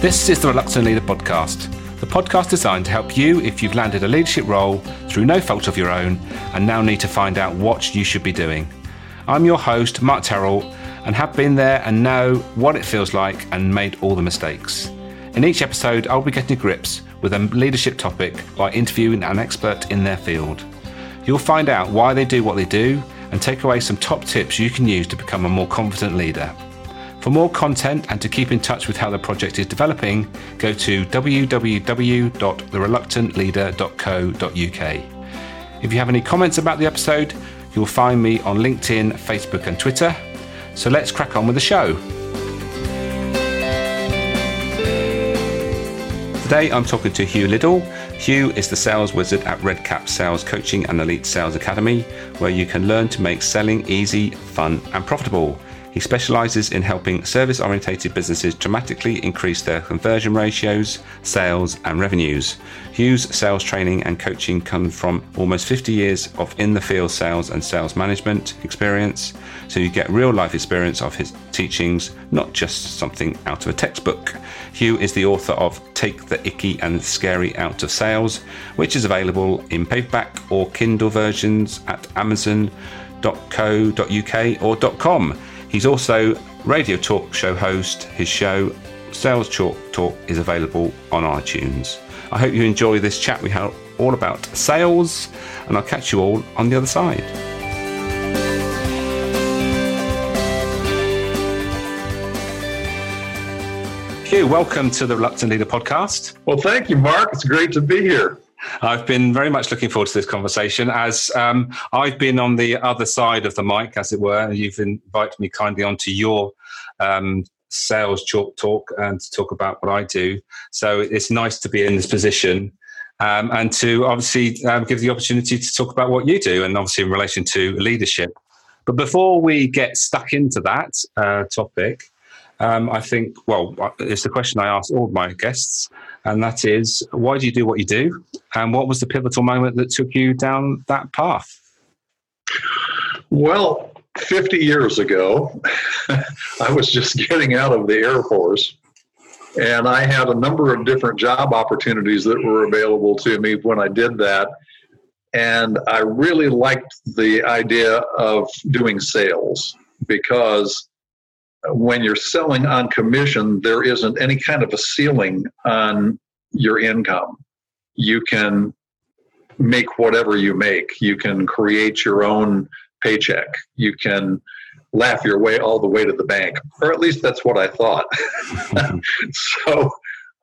This is the Reluctant Leader Podcast, the podcast designed to help you if you've landed a leadership role through no fault of your own and now need to find out what you should be doing. I'm your host, Mark Terrell, and have been there and know what it feels like and made all the mistakes. In each episode, I'll be getting to grips with a leadership topic by interviewing an expert in their field. You'll find out why they do what they do and take away some top tips you can use to become a more confident leader. For more content and to keep in touch with how the project is developing, go to www.thereluctantleader.co.uk. If you have any comments about the episode, you'll find me on LinkedIn, Facebook, and Twitter. So let's crack on with the show. Today I'm talking to Hugh Liddle. Hugh is the sales wizard at Redcap Sales Coaching and Elite Sales Academy, where you can learn to make selling easy, fun, and profitable. He specializes in helping service orientated businesses dramatically increase their conversion ratios, sales, and revenues. Hugh's sales training and coaching come from almost 50 years of in the field sales and sales management experience, so you get real life experience of his teachings, not just something out of a textbook. Hugh is the author of Take the Icky and Scary Out of Sales, which is available in paperback or Kindle versions at amazon.co.uk or .com. He's also radio talk show host. His show, Sales Chalk Talk, is available on iTunes. I hope you enjoy this chat we had all about sales, and I'll catch you all on the other side. Hugh, welcome to the Reluctant Leader podcast. Well, thank you, Mark. It's great to be here. I've been very much looking forward to this conversation as um, I've been on the other side of the mic, as it were. And you've invited me kindly onto your um, sales chalk talk and to talk about what I do. So it's nice to be in this position um, and to obviously um, give the opportunity to talk about what you do and obviously in relation to leadership. But before we get stuck into that uh, topic, um, I think, well, it's the question I ask all my guests, and that is, why do you do what you do? And what was the pivotal moment that took you down that path? Well, 50 years ago, I was just getting out of the Air Force, and I had a number of different job opportunities that were available to me when I did that. And I really liked the idea of doing sales because when you're selling on commission, there isn't any kind of a ceiling on your income. You can make whatever you make. You can create your own paycheck. You can laugh your way all the way to the bank, or at least that's what I thought. so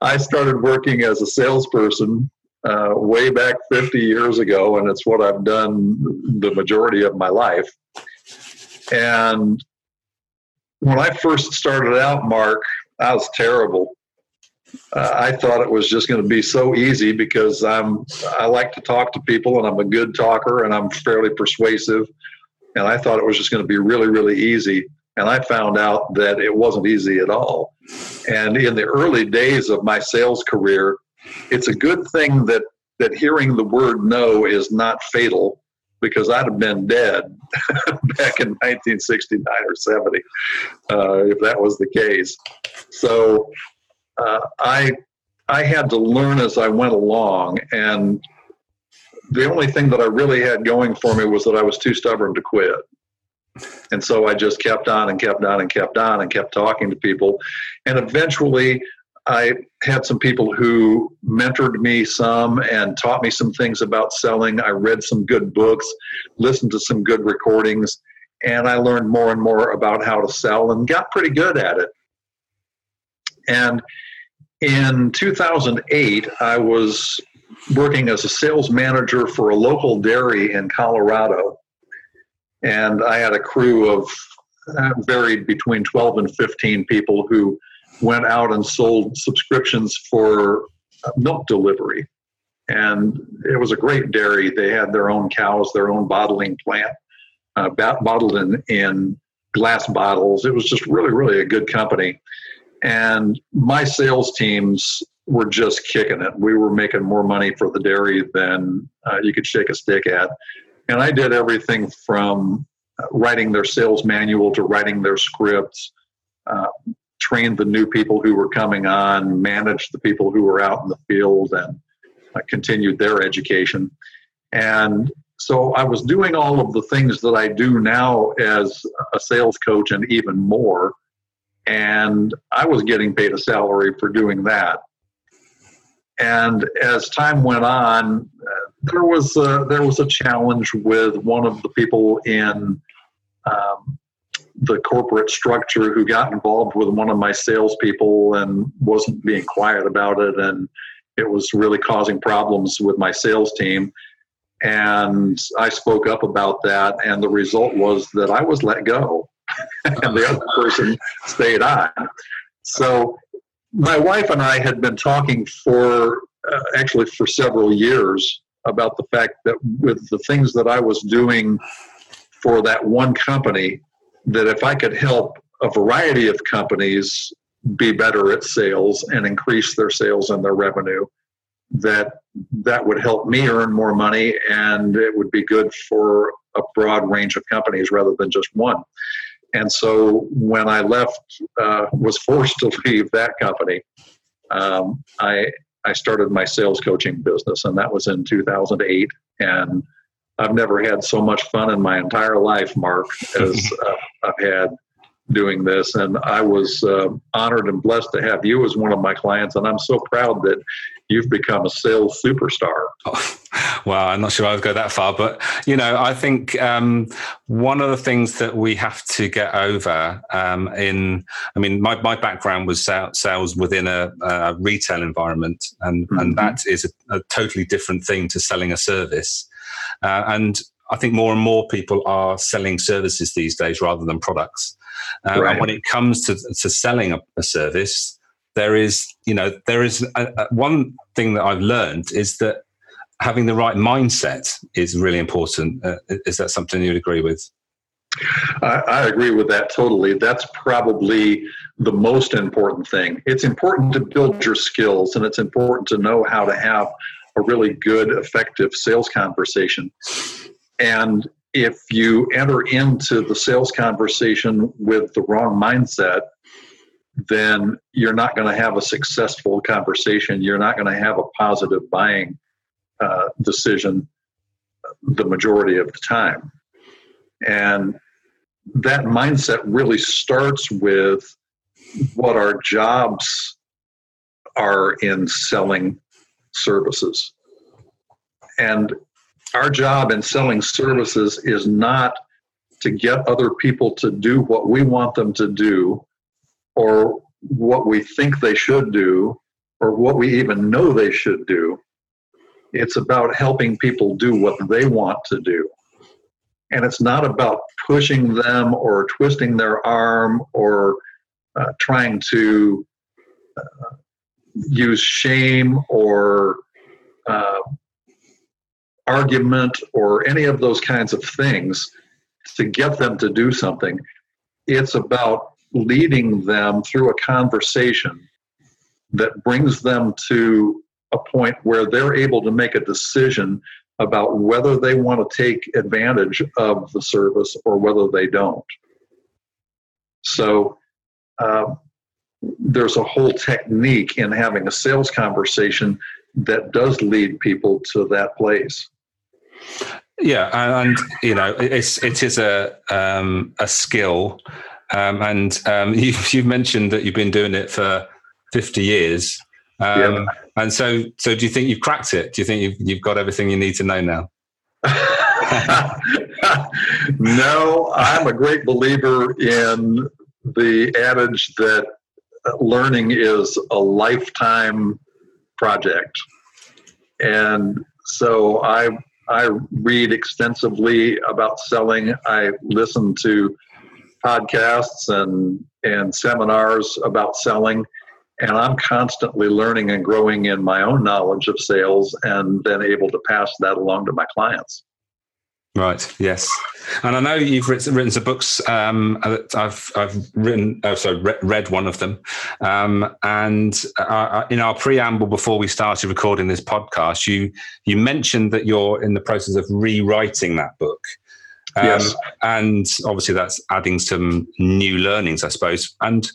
I started working as a salesperson uh, way back 50 years ago, and it's what I've done the majority of my life. And when I first started out, Mark, I was terrible. Uh, I thought it was just going to be so easy because I'm I like to talk to people and I'm a good talker and I'm fairly persuasive, and I thought it was just going to be really really easy. And I found out that it wasn't easy at all. And in the early days of my sales career, it's a good thing that that hearing the word no is not fatal because I'd have been dead back in 1969 or 70 uh, if that was the case. So uh, I I had to learn as I went along, and the only thing that I really had going for me was that I was too stubborn to quit. And so I just kept on and kept on and kept on and kept talking to people. And eventually I had some people who mentored me some and taught me some things about selling. I read some good books, listened to some good recordings, and I learned more and more about how to sell and got pretty good at it. And in 2008, I was working as a sales manager for a local dairy in Colorado. And I had a crew of uh, varied between 12 and 15 people who went out and sold subscriptions for uh, milk delivery. And it was a great dairy. They had their own cows, their own bottling plant, uh, bottled in, in glass bottles. It was just really, really a good company. And my sales teams were just kicking it. We were making more money for the dairy than uh, you could shake a stick at. And I did everything from uh, writing their sales manual to writing their scripts, uh, trained the new people who were coming on, managed the people who were out in the field, and uh, continued their education. And so I was doing all of the things that I do now as a sales coach and even more. And I was getting paid a salary for doing that. And as time went on, uh, there was a, there was a challenge with one of the people in um, the corporate structure who got involved with one of my salespeople and wasn't being quiet about it, and it was really causing problems with my sales team. And I spoke up about that, and the result was that I was let go, and the other person stayed on. So my wife and I had been talking for uh, actually for several years about the fact that with the things that I was doing for that one company, that if I could help a variety of companies be better at sales and increase their sales and their revenue, that that would help me earn more money and it would be good for a broad range of companies rather than just one. And so when I left, uh, was forced to leave that company, um, I I started my sales coaching business, and that was in 2008. And I've never had so much fun in my entire life, Mark, as uh, I've had doing this. And I was uh, honored and blessed to have you as one of my clients. And I'm so proud that you've become a sales superstar. Oh, well, I'm not sure I would go that far, but you know, I think um, one of the things that we have to get over um, in, I mean, my, my background was sales within a, a retail environment, and mm-hmm. and that is a, a, totally different thing to selling a service, uh, and I think more and more people are selling services these days rather than products. Uh, right. And when it comes to, to selling a, a service, there is, you know, there is a, a, one thing that I've learned is that having the right mindset is really important. Uh, is that something you'd agree with? I, I, agree with that totally. That's probably the most important thing. It's important to build your skills and it's important to know how to have a really good, effective sales conversation. And if you enter into the sales conversation with the wrong mindset, then you're not going to have a successful conversation. You're not going to have a positive buying uh, decision the majority of the time. And that mindset really starts with what our jobs are in selling services. And our job in selling services is not to get other people to do what we want them to do or what we think they should do or what we even know they should do. It's about helping people do what they want to do. And it's not about pushing them or twisting their arm or uh, trying to uh, use shame or uh, argument or any of those kinds of things to get them to do something. It's about leading them through a conversation that brings them to a point where they're able to make a decision about whether they want to take advantage of the service or whether they don't. So, uh, there's a whole technique in having a sales conversation that does lead people to that place. Yeah, and, and you know, it's it is a um, a skill um, and um, you, have mentioned that you've been doing it for 50 years. Um, yeah. And so, so do you think you've cracked it? Do you think you've, you've got everything you need to know now? no, I'm a great believer in the adage that learning is a lifetime project. And so I I read extensively about selling. I listen to podcasts and and seminars about selling and i'm constantly learning and growing in my own knowledge of sales and then able to pass that along to my clients right yes and i know you've written, written some books um, i've i've written oh sorry read, read one of them um, and uh, uh, in our preamble before we started recording this podcast you you mentioned that you're in the process of rewriting that book um, yes. And obviously, that's adding some new learnings, I suppose. And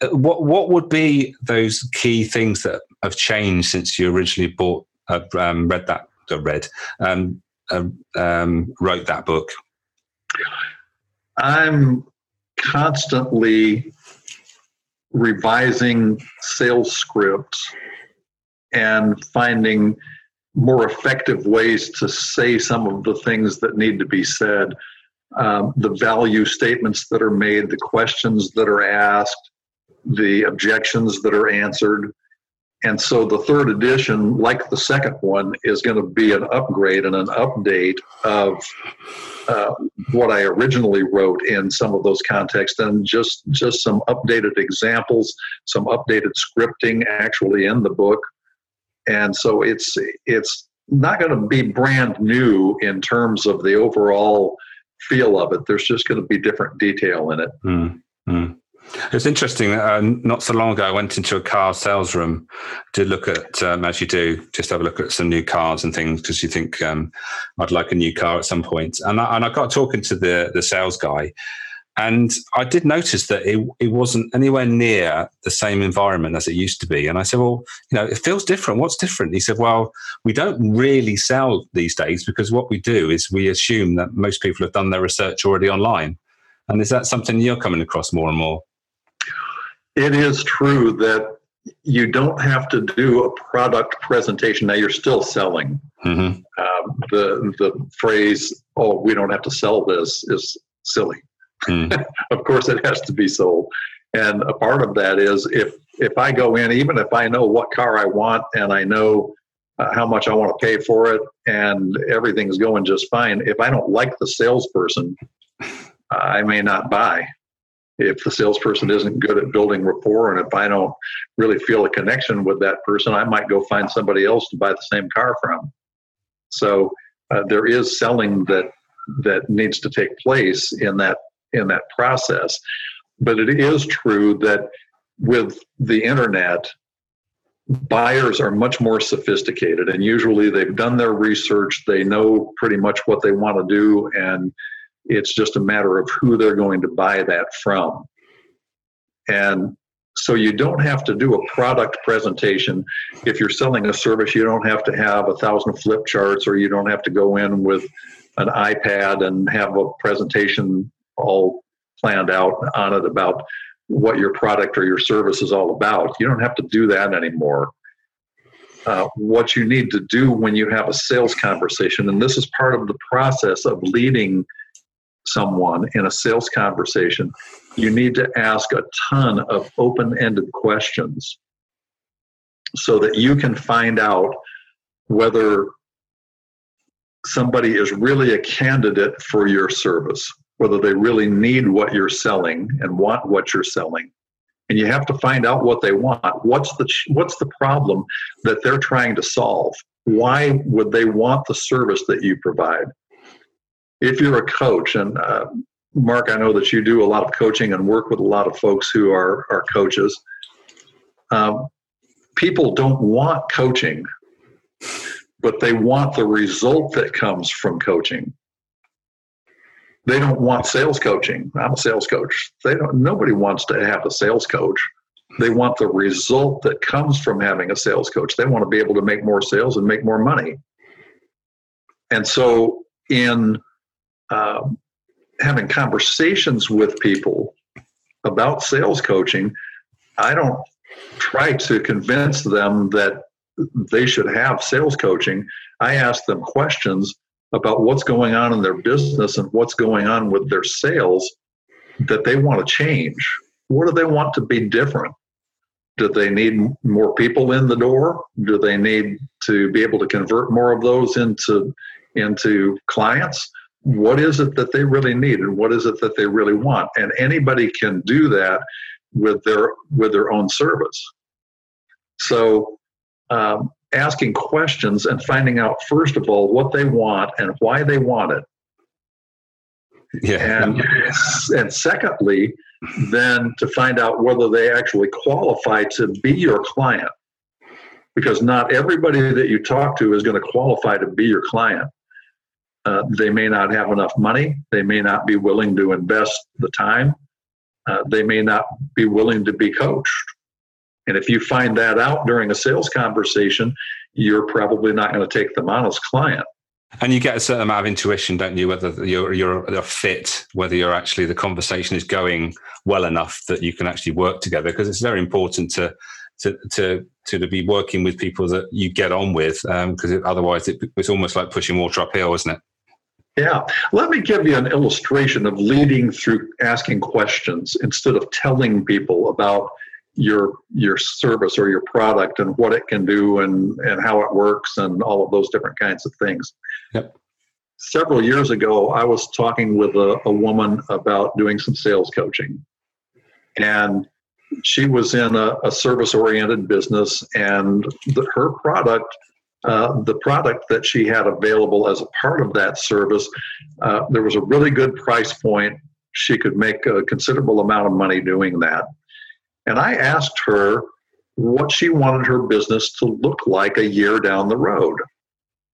uh, what what would be those key things that have changed since you originally bought uh, um, read that uh, read um, um, wrote that book? I'm constantly revising sales scripts and finding more effective ways to say some of the things that need to be said, um, the value statements that are made, the questions that are asked, the objections that are answered. And so the third edition, like the second one, is going to be an upgrade and an update of uh, what I originally wrote in some of those contexts, and just just some updated examples, some updated scripting actually in the book. And so it's it's not going to be brand new in terms of the overall feel of it. There's just going to be different detail in it. Mm-hmm. It's interesting. Uh, not so long ago, I went into a car sales room to look at, um, as you do, just have a look at some new cars and things because you think um, I'd like a new car at some point. And I, and I got talking to the the sales guy, and I did notice that it, it wasn't anywhere near the same environment as it used to be. And I said, well, you know, it feels different. What's different? He said, well, we don't really sell these days because what we do is we assume that most people have done their research already online. And is that something you're coming across more and more? It is true that you don't have to do a product presentation. Now you're still selling. Mm-hmm. Um, the the phrase "Oh, we don't have to sell this" is silly. Mm. of course, it has to be sold, and a part of that is if if I go in, even if I know what car I want and I know uh, how much I want to pay for it, and everything's going just fine. If I don't like the salesperson, I may not buy if the salesperson isn't good at building rapport and if I don't really feel a connection with that person, I might go find somebody else to buy the same car from. So uh, there is selling that that needs to take place in that in that process. But it is true that with the internet, buyers are much more sophisticated and usually they've done their research, they know pretty much what they want to do and it's just a matter of who they're going to buy that from. And so you don't have to do a product presentation. If you're selling a service, you don't have to have a thousand flip charts or you don't have to go in with an iPad and have a presentation all planned out on it about what your product or your service is all about. You don't have to do that anymore. Uh, what you need to do when you have a sales conversation, and this is part of the process of leading someone in a sales conversation, you need to ask a ton of open ended questions so that you can find out whether somebody is really a candidate for your service, whether they really need what you're selling and want what you're selling. And you have to find out what they want. What's the what's the problem that they're trying to solve? Why would they want the service that you provide? If you're a coach, and uh, Mark, I know that you do a lot of coaching and work with a lot of folks who are, are coaches. Um, people don't want coaching, but they want the result that comes from coaching. They don't want sales coaching. I'm a sales coach. They don't. Nobody wants to have a sales coach. They want the result that comes from having a sales coach. They want to be able to make more sales and make more money. And so, in um, having conversations with people about sales coaching, I don't try to convince them that they should have sales coaching. I ask them questions about what's going on in their business and what's going on with their sales that they want to change. What do they want to be different? Do they need more people in the door? Do they need to be able to convert more of those into into clients? What is it that they really need and what is it that they really want? And anybody can do that with their with their own service. So um, asking questions and finding out first of all what they want and why they want it. Yeah. And and secondly then to find out whether they actually qualify to be your client. Because not everybody that you talk to is going to qualify to be your client uh, they may not have enough money. They may not be willing to invest the time. uh, they may not be willing to be coached. And if you find that out during a sales conversation, you're probably not going to take them on as client. And you get a certain amount of intuition, don't you? Whether you're you're a fit, whether you're actually the conversation is going well enough that you can actually work together. Because it's very important to to to to be working with people that you get on with, because um, otherwise it, it's almost like pushing water uphill, isn't it? Yeah. Let me give you an illustration of leading through asking questions instead of telling people about your your service or your product and what it can do and and how it works and all of those different kinds of things. Yep. Several years ago, I was talking with a, a woman about doing some sales coaching, and she was in a, a service oriented business, and the, her product. Uh, the product that she had available as a part of that service, uh, there was a really good price point. She could make a considerable amount of money doing that. And I asked her what she wanted her business to look like a year down the road.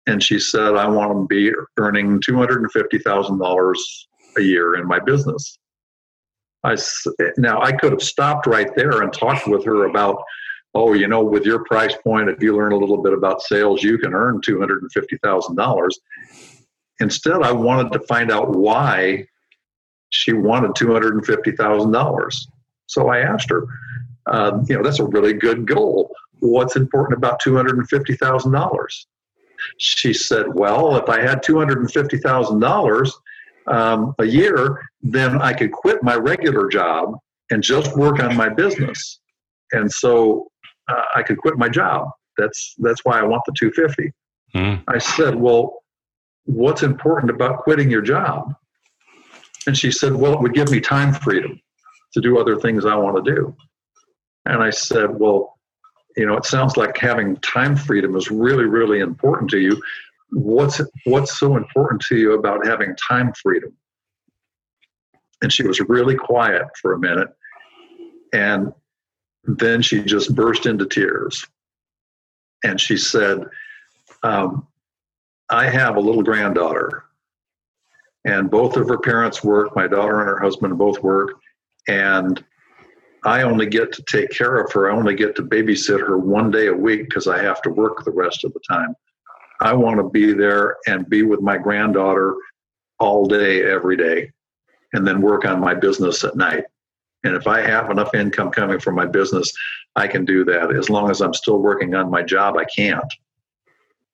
And she said, I want to be earning $250,000 a year in my business. I, now, I could have stopped right there and talked with her about, oh, you know, with your price point, if you learn a little bit about sales, you can earn $250,000. Instead, I wanted to find out why she wanted $250,000. So I asked her, um, you know, that's a really good goal. What's important about $250,000? She said, well, if I had $250,000 um, a year, then I could quit my regular job and just work on my business. And so uh, I could quit my job. That's, that's why I want the 250. Mm. I said, well, what's important about quitting your job? And she said, well, it would give me time freedom to do other things I want to do. And I said, Well, you know, it sounds like having time freedom is really, really important to you. What's what's so important to you about having time freedom? And she was really quiet for a minute. And then she just burst into tears. And she said, um, I have a little granddaughter, and both of her parents work. My daughter and her husband both work and I only get to take care of her. I only get to babysit her one day a week because I have to work the rest of the time. I want to be there and be with my granddaughter all day, every day, and then work on my business at night. And if I have enough income coming from my business, I can do that. As long as I'm still working on my job, I can't.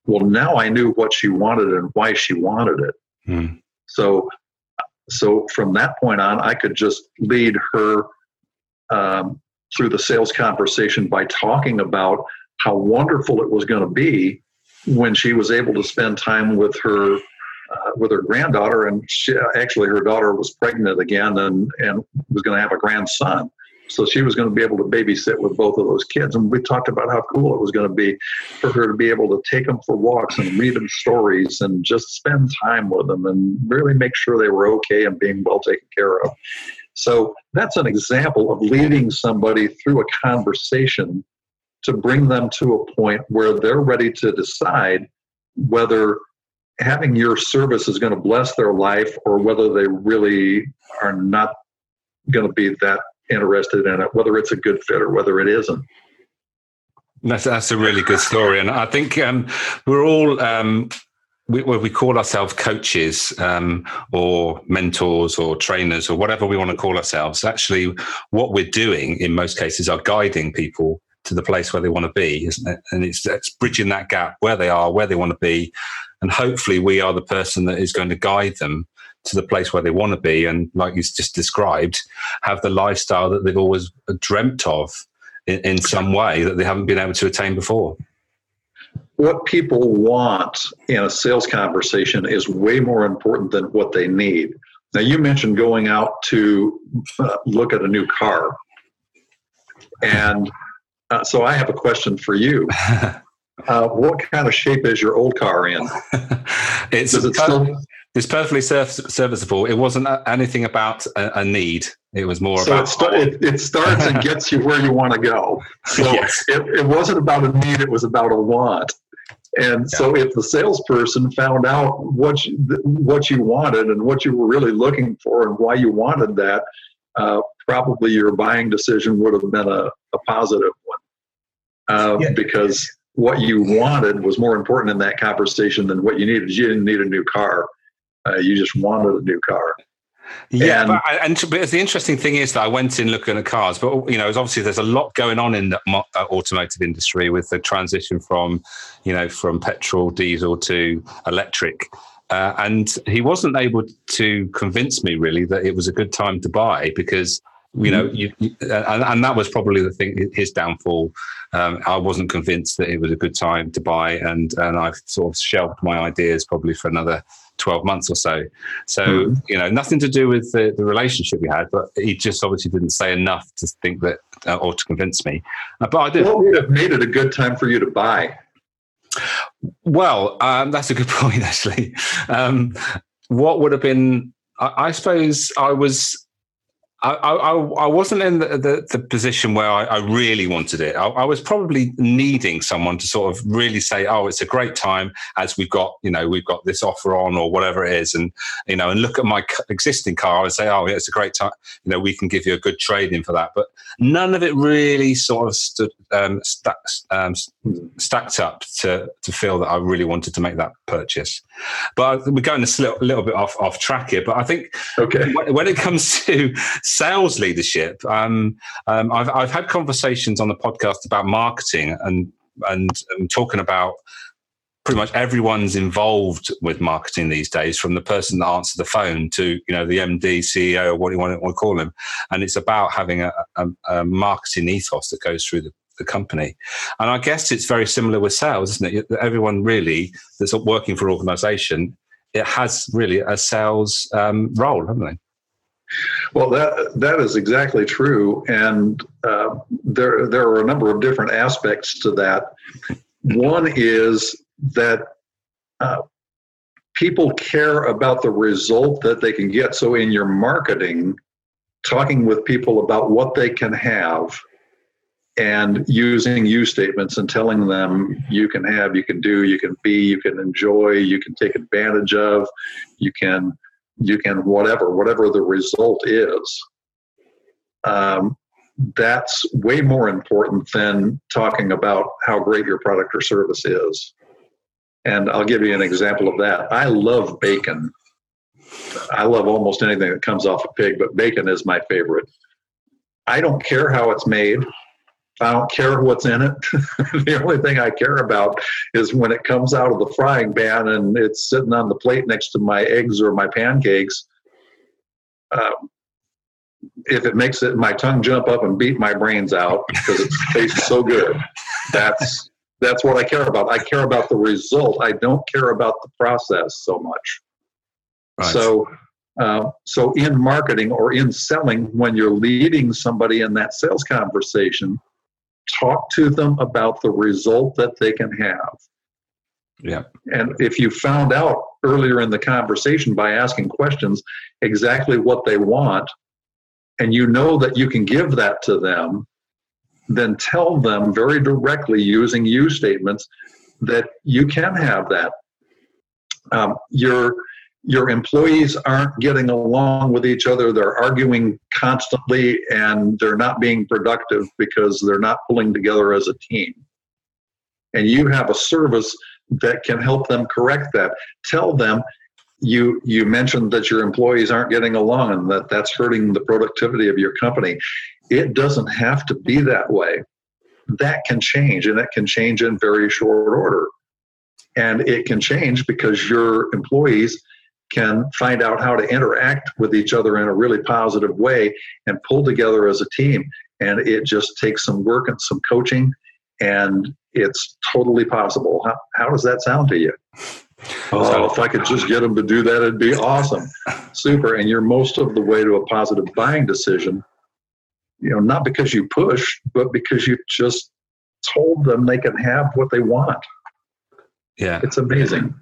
Well, now I knew what she wanted and why she wanted it. Mm. So so from that point on, I could just lead her um, through the sales conversation by talking about how wonderful it was going to be when she was able to spend time with her uh, with her granddaughter, and she, actually her daughter was pregnant again and and was going to have a grandson. So she was going to be able to babysit with both of those kids. And we talked about how cool it was going to be for her to be able to take them for walks and read them stories and just spend time with them and really make sure they were okay and being well taken care of. So that's an example of leading somebody through a conversation to bring them to a point where they're ready to decide whether having your service is going to bless their life or whether they really are not going to be that interested in it, whether it's a good fit or whether it isn't. That's that's a really good story, and I think um, we're all um, we, we call ourselves coaches um, or mentors or trainers or whatever we want to call ourselves. Actually, what we're doing in most cases are guiding people to the place where they want to be, isn't it? And it's, it's bridging that gap where they are, where they want to be, and hopefully we are the person that is going to guide them to the place where they want to be. And like you just described have the lifestyle that they've always dreamt of in, in some way that they haven't been able to attain before. What people want in a sales conversation is way more important than what they need. Now you mentioned going out to uh, look at a new car. And uh, so i have a question for you uh, what kind of shape is your old car in it's Does it still it's perfectly serviceable. It wasn't anything about a, a need. It was more so about. It, st- it, it, starts and gets you where you want to go. So yes. it, it wasn't about a need, it was about a want. And yeah. so if the salesperson found out what you, what you wanted and what you were really looking for and why you wanted that, uh, probably your buying decision would have been a, a positive one uh, yeah. because what you wanted was more important in that conversation than what you needed. You didn't need a new car. Uh, you just wanted a new car. Yeah, and, but, and but the interesting thing is that I went in looking at cars, but you know, obviously there's a lot going on in the uh, automotive industry with the transition from, you know, from petrol, diesel to electric. Uh, and he wasn't able to convince me really that it was a good time to buy because you know, mm-hmm. you, you, and, and, that was probably the thing, his downfall. Um, I wasn't convinced that it was a good time to buy, and and I've sort of shelved my ideas probably for another 12 months or so. So, mm. you know, nothing to do with the, the relationship we had, but he just obviously didn't say enough to think that, uh, or to convince me. Uh, but I did. What would have made it a good time for you to buy? Well, um, that's a good point, actually. Um, what would have been, I, I suppose I was I, I, I, wasn't in the, the, the position where I, I, really wanted it. I, I, was probably needing someone to sort of really say, "Oh, it's a great time," as we've got, you know, we've got this offer on or whatever it is, and you know, and look at my existing car and say, "Oh, yeah, it's a great time." You know, we can give you a good trade in for that. But none of it really sort of stood um, stacked, um, stacked up to to feel that I really wanted to make that purchase. But we're going a little, little bit off off track here. But I think okay. when, when it comes to sales leadership. Um, um, I've, I've had conversations on the podcast about marketing and, and, and talking about pretty much everyone's involved with marketing these days, from the person that answers the phone to you know the MD, CEO, or what you want to call him. And it's about having a, a, a marketing ethos that goes through the, the, company. And I guess it's very similar with sales, isn't it? Everyone really that's working for an organisation, it has really a sales um, role, haven't they? Well, that that is exactly true, and uh, there there are a number of different aspects to that. One is that uh, people care about the result that they can get. So, in your marketing, talking with people about what they can have, and using you statements and telling them you can have, you can do, you can be, you can enjoy, you can take advantage of, you can you can whatever whatever the result is um, that's way more important than talking about how great your product or service is. And i'll give you an example of that. I love bacon. I love almost anything that comes off a pig but bacon is my favorite. I don't care how it's made I don't care what's in it. the only thing I care about is when it comes out of the frying pan and it's sitting on the plate next to my eggs or my pancakes. Um, if it makes it my tongue jump up and beat my brains out because it tastes so good, that's that's what I care about. I care about the result. I don't care about the process so much. Right. So, uh, so in marketing or in selling, when you're leading somebody in that sales conversation, talk to them about the result that they can have. Yeah. And if you found out earlier in the conversation by asking questions exactly what they want, and you know that you can give that to them, then tell them very directly using you statements that you can have that. Um, you're your employees aren't getting along with each other. They're arguing constantly and they're not being productive because they're not pulling together as a team. And you have a service that can help them correct that. Tell them you you mentioned that your employees aren't getting along and that that's hurting the productivity of your company. It doesn't have to be that way. That can change and it can change in very short order. And it can change because your employees can find out how to interact with each other in a really positive way and pull together as a team. And it just takes some work and some coaching, and it's totally possible. How, how does that sound to you? Oh, oh if I could just get them to do that, it'd be awesome. Super. And you're most of the way to a positive buying decision, you know, not because you push, but because you just told them they can have what they want. Yeah. It's amazing.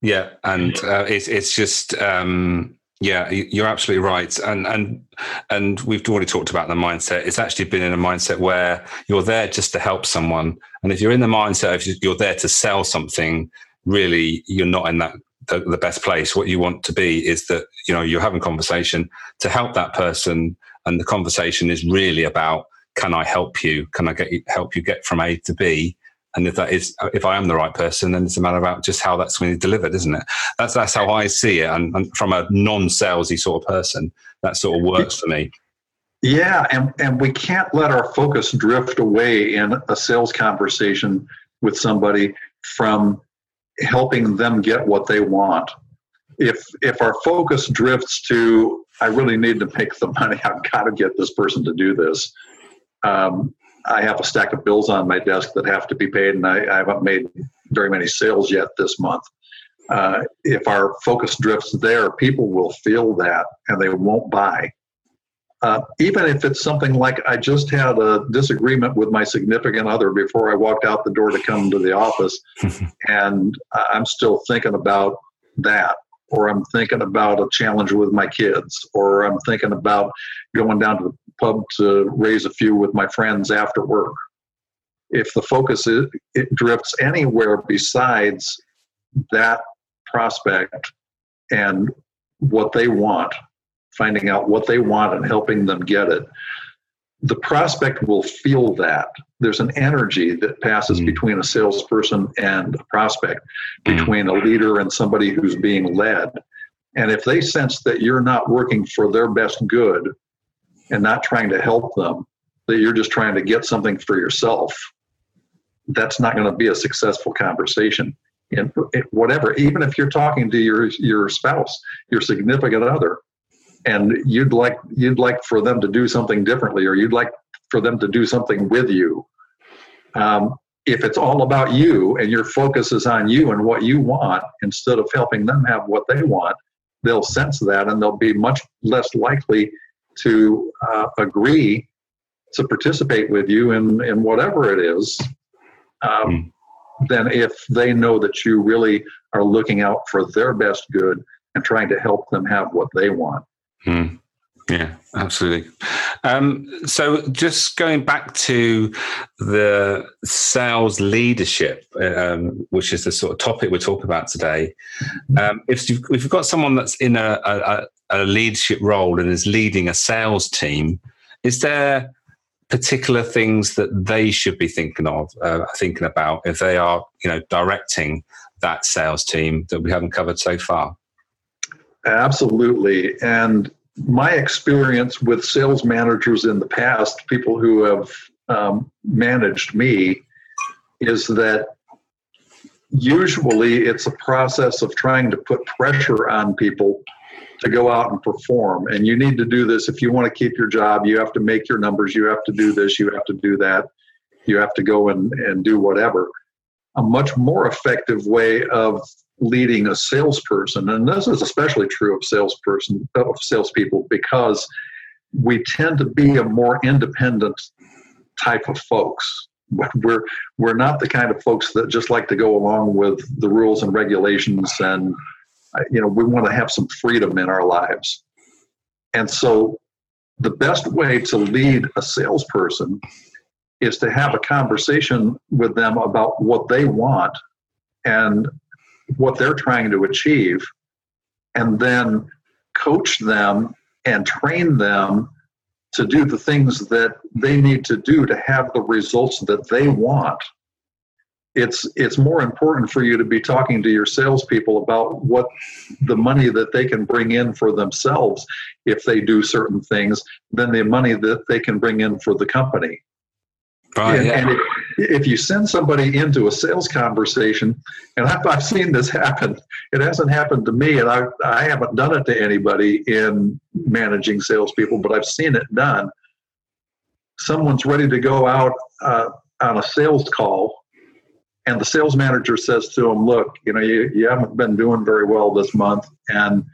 Yeah, and uh, it's it's just um, yeah, you're absolutely right, and and and we've already talked about the mindset. It's actually been in a mindset where you're there just to help someone, and if you're in the mindset of you're there to sell something, really you're not in that the, the best place. What you want to be is that you know you're having conversation to help that person and the conversation is really about can I help you? Can I get help you get from A to B? And if that is, if I am the right person, then it's a matter about just how that's going to be delivered, isn't it? That's that's how I see it. And, and from a non-salesy sort of person, that sort of works for me. Yeah, and, and we can't let our focus drift away in a sales conversation with somebody from helping them get what they want. If if our focus drifts to I really need to make the money, I've got to get this person to do this. Um, I have a stack of bills on my desk that have to be paid, and I, I haven't made very many sales yet this month. Uh, if our focus drifts there, people will feel that and they won't buy. Uh, even if it's something like I just had a disagreement with my significant other before I walked out the door to come to the office, and I'm still thinking about that, or I'm thinking about a challenge with my kids, or I'm thinking about going down to the pub to raise a few with my friends after work. If the focus is, it drifts anywhere besides that prospect and what they want, finding out what they want and helping them get it. The prospect will feel that. There's an energy that passes mm. between a salesperson and a prospect, mm. between a leader and somebody who's being led. And if they sense that you're not working for their best good and not trying to help them, that you're just trying to get something for yourself, that's not going to be a successful conversation. And whatever, even if you're talking to your your spouse, your significant other, and you'd like you'd like for them to do something differently or you'd like for them to do something with you um, if it's all about you and your focus is on you and what you want instead of helping them have what they want they'll sense that and they'll be much less likely to uh, agree to participate with you in, in whatever it is um, mm. than if they know that you really are looking out for their best good and trying to help them have what they want Mm. Yeah, absolutely. Um, so, just going back to the sales leadership, um, which is the sort of topic we're talking about today. Um, if, you've, if you've got someone that's in a, a, a, leadership role and is leading a sales team, is there particular things that they should be thinking of, uh, thinking about if they are, you know, directing that sales team that we haven't covered so far? Absolutely. And my experience with sales managers in the past, people who have um, managed me, is that usually it's a process of trying to put pressure on people to go out and perform. And you need to do this if you want to keep your job. You have to make your numbers. You have to do this. You have to do that. You have to go and, and do whatever. A much more effective way of leading a salesperson, and this is especially true of salesperson of salespeople because we tend to be a more independent type of folks. We're we're not the kind of folks that just like to go along with the rules and regulations, and uh, you know we want to have some freedom in our lives. And so, the best way to lead a salesperson is to have a conversation with them about what they want and what they're trying to achieve and then coach them and train them to do the things that they need to do to have the results that they want. It's it's more important for you to be talking to your salespeople about what the money that they can bring in for themselves if they do certain things than the money that they can bring in for the company. Right, and, yeah. and if, if, you send somebody into a sales conversation, and I've, I've seen this happen, it hasn't happened to me, and I, I haven't done it to anybody in managing salespeople, but I've seen it done. Someone's ready to go out uh, on a sales call, and the sales manager says to them, "Look, you know, you, you haven't been doing very well this month, and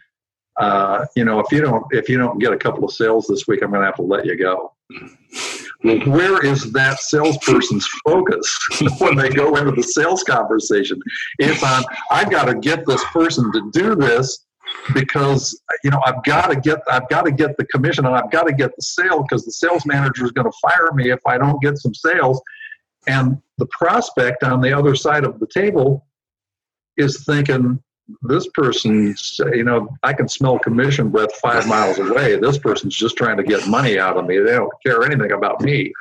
uh, you know, if you don't if you don't get a couple of sales this week, I'm going to have to let you go." Where is that salesperson's focus when they go into the sales conversation? It's on, I've got to get this person to do this because you know I've got to get I've got to get the commission and I've got to get the sale because the sales manager is going to fire me if I don't get some sales. And the prospect on the other side of the table is thinking, this person's, you know, I can smell commission breath five miles away. This person's just trying to get money out of me. They don't care anything about me.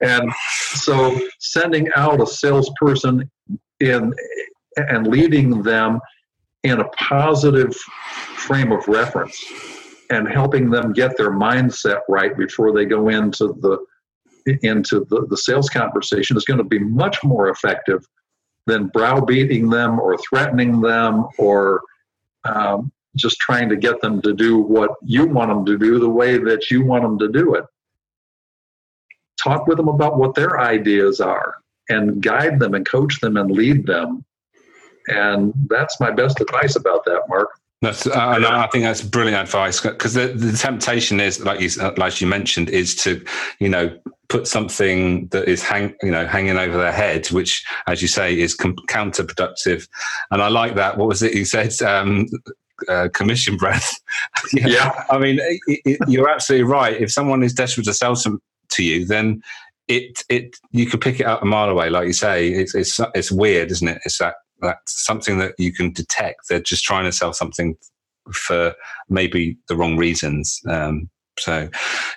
And so sending out a salesperson in and leading them in a positive frame of reference and helping them get their mindset right before they go into the into the, the sales conversation is going to be much more effective than browbeating them or threatening them or um, just trying to get them to do what you want them to do the way that you want them to do it. Talk with them about what their ideas are and guide them and coach them and lead them. And that's my best advice about that, Mark. That's, uh, I think that's brilliant advice because the, the temptation is, like you, like you mentioned, is to, you know, put something that is hang, you know, hanging over their head, which, as you say, is com- counterproductive. And I like that. What was it you said? Um, uh, commission breath. yeah. yeah. I mean, it, it, you're absolutely right. If someone is desperate to sell some to you, then it it you could pick it up a mile away, like you say. It's it's it's weird, isn't it? It's that that's something that you can detect. They're just trying to sell something for maybe the wrong reasons. Um, so,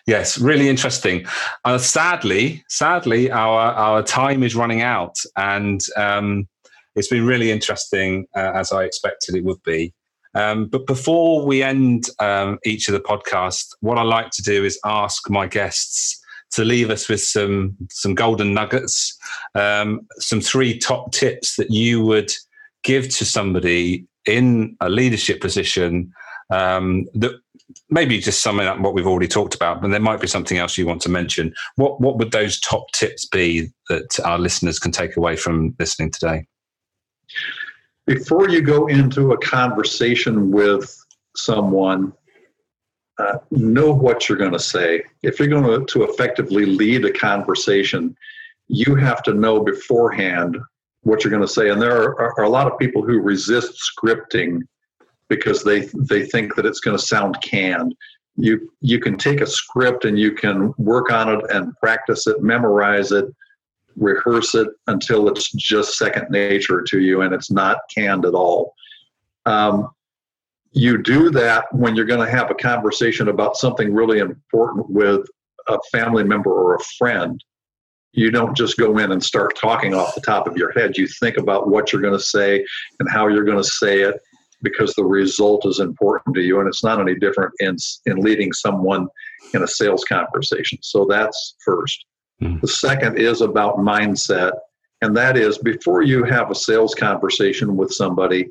yes, really interesting. Uh, sadly, sadly, our our time is running out, and um, it's been really interesting uh, as I expected it would be. Um, but before we end um, each of the podcasts, what I like to do is ask my guests to leave us with some some golden nuggets, um, some three top tips that you would give to somebody in a leadership position um, that maybe just summing up what we've already talked about, but there might be something else you want to mention. What what would those top tips be that our listeners can take away from listening today? Before you go into a conversation with someone, uh, know what you're going to say. If you're going to, to effectively lead a conversation, you have to know beforehand what you're going to say. And there are, are a lot of people who resist scripting because they they think that it's going to sound canned. You you can take a script and you can work on it and practice it, memorize it, rehearse it until it's just second nature to you and it's not canned at all. Um, you do that when you're going to have a conversation about something really important with a family member or a friend. You don't just go in and start talking off the top of your head. You think about what you're going to say and how you're going to say it because the result is important to you. And it's not any different in, in leading someone in a sales conversation. So that's 1st mm-hmm. The second is about mindset. And that is before you have a sales conversation with somebody,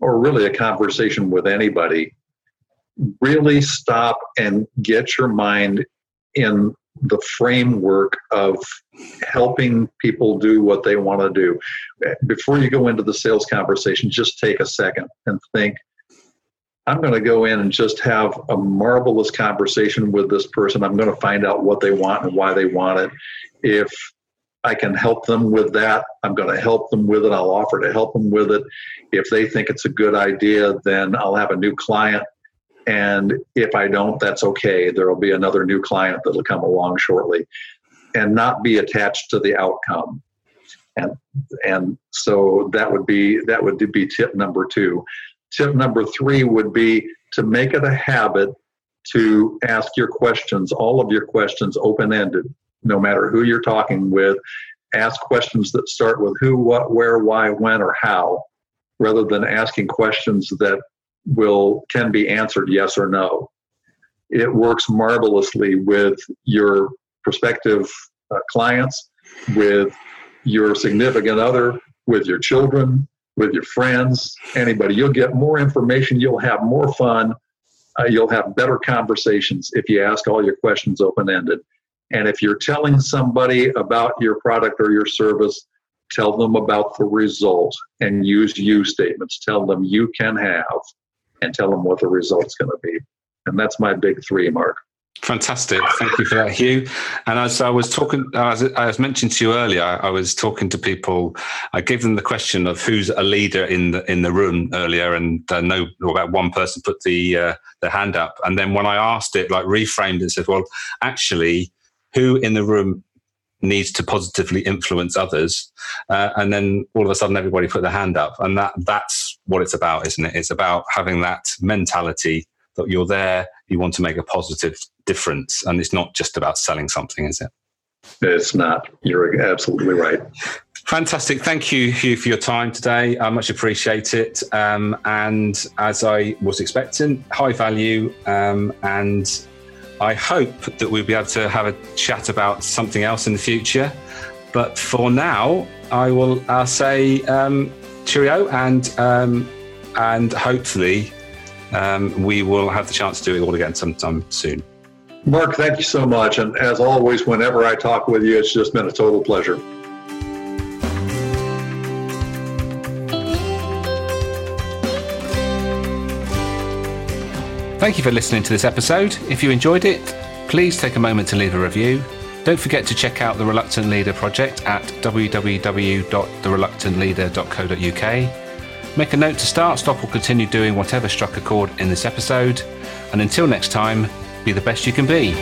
or really a conversation with anybody, really stop and get your mind in the framework of helping people do what they want to do. Before you go into the sales conversation, just take a second and think I'm going to go in and just have a marvelous conversation with this person. I'm going to find out what they want and why they want it. If I can help them with that. I'm going to help them with it. I'll offer to help them with it. If they think it's a good idea, then I'll have a new client. And if I don't, that's okay. There will be another new client that'll come along shortly and not be attached to the outcome. And and so that would be that would be tip number two. Tip number three would be to make it a habit to ask your questions, all of your questions open ended no matter who you're talking with. Ask questions that start with who, what, where, why, when, or how, rather than asking questions that will can be answered yes or no. It works marvelously with your prospective uh, clients, with your significant other, with your children, with your friends, anybody. You'll get more information, you'll have more fun, uh, you'll have better conversations if you ask all your questions open ended. And if you're telling somebody about your product or your service, tell them about the result and use you statements. Tell them you can have and tell them what the result's going to be. And that's my big three, Mark. Fantastic. Thank you for that, Hugh. And as I was talking, as I was mentioned to you earlier, I was talking to people. I gave them the question of who's a leader in the in the room earlier, and uh, no, about one person put the uh, the hand up. And then when I asked it, like reframed it, said, "Well, actually, who in the room needs to positively influence others, uh, and then all of a sudden everybody put their hand up, and that that's what it's about, isn't it? It's about having that mentality that you're there, you want to make a positive difference. And it's not just about selling something, is it? It's not. You're absolutely right. Fantastic. Thank you, Hugh, for your time today. I much appreciate it. Um, and as I was expecting, high value. Um, and I hope that we'll be able to have a chat about something else in the future. But for now, I will uh, say um, cheerio and um, and hopefully um, we will have the chance to do it all again sometime soon. Mark, thank you so much. And as always, whenever I talk with you, it's just been a total pleasure. Thank you for listening to this episode. If you enjoyed it, please take a moment to leave a review. Don't forget to check out the Reluctant Leader project at www.thereluctantleader.co.uk. Make a note to start, stop, or continue doing whatever struck a chord in this episode. And until next time, be the best you can be.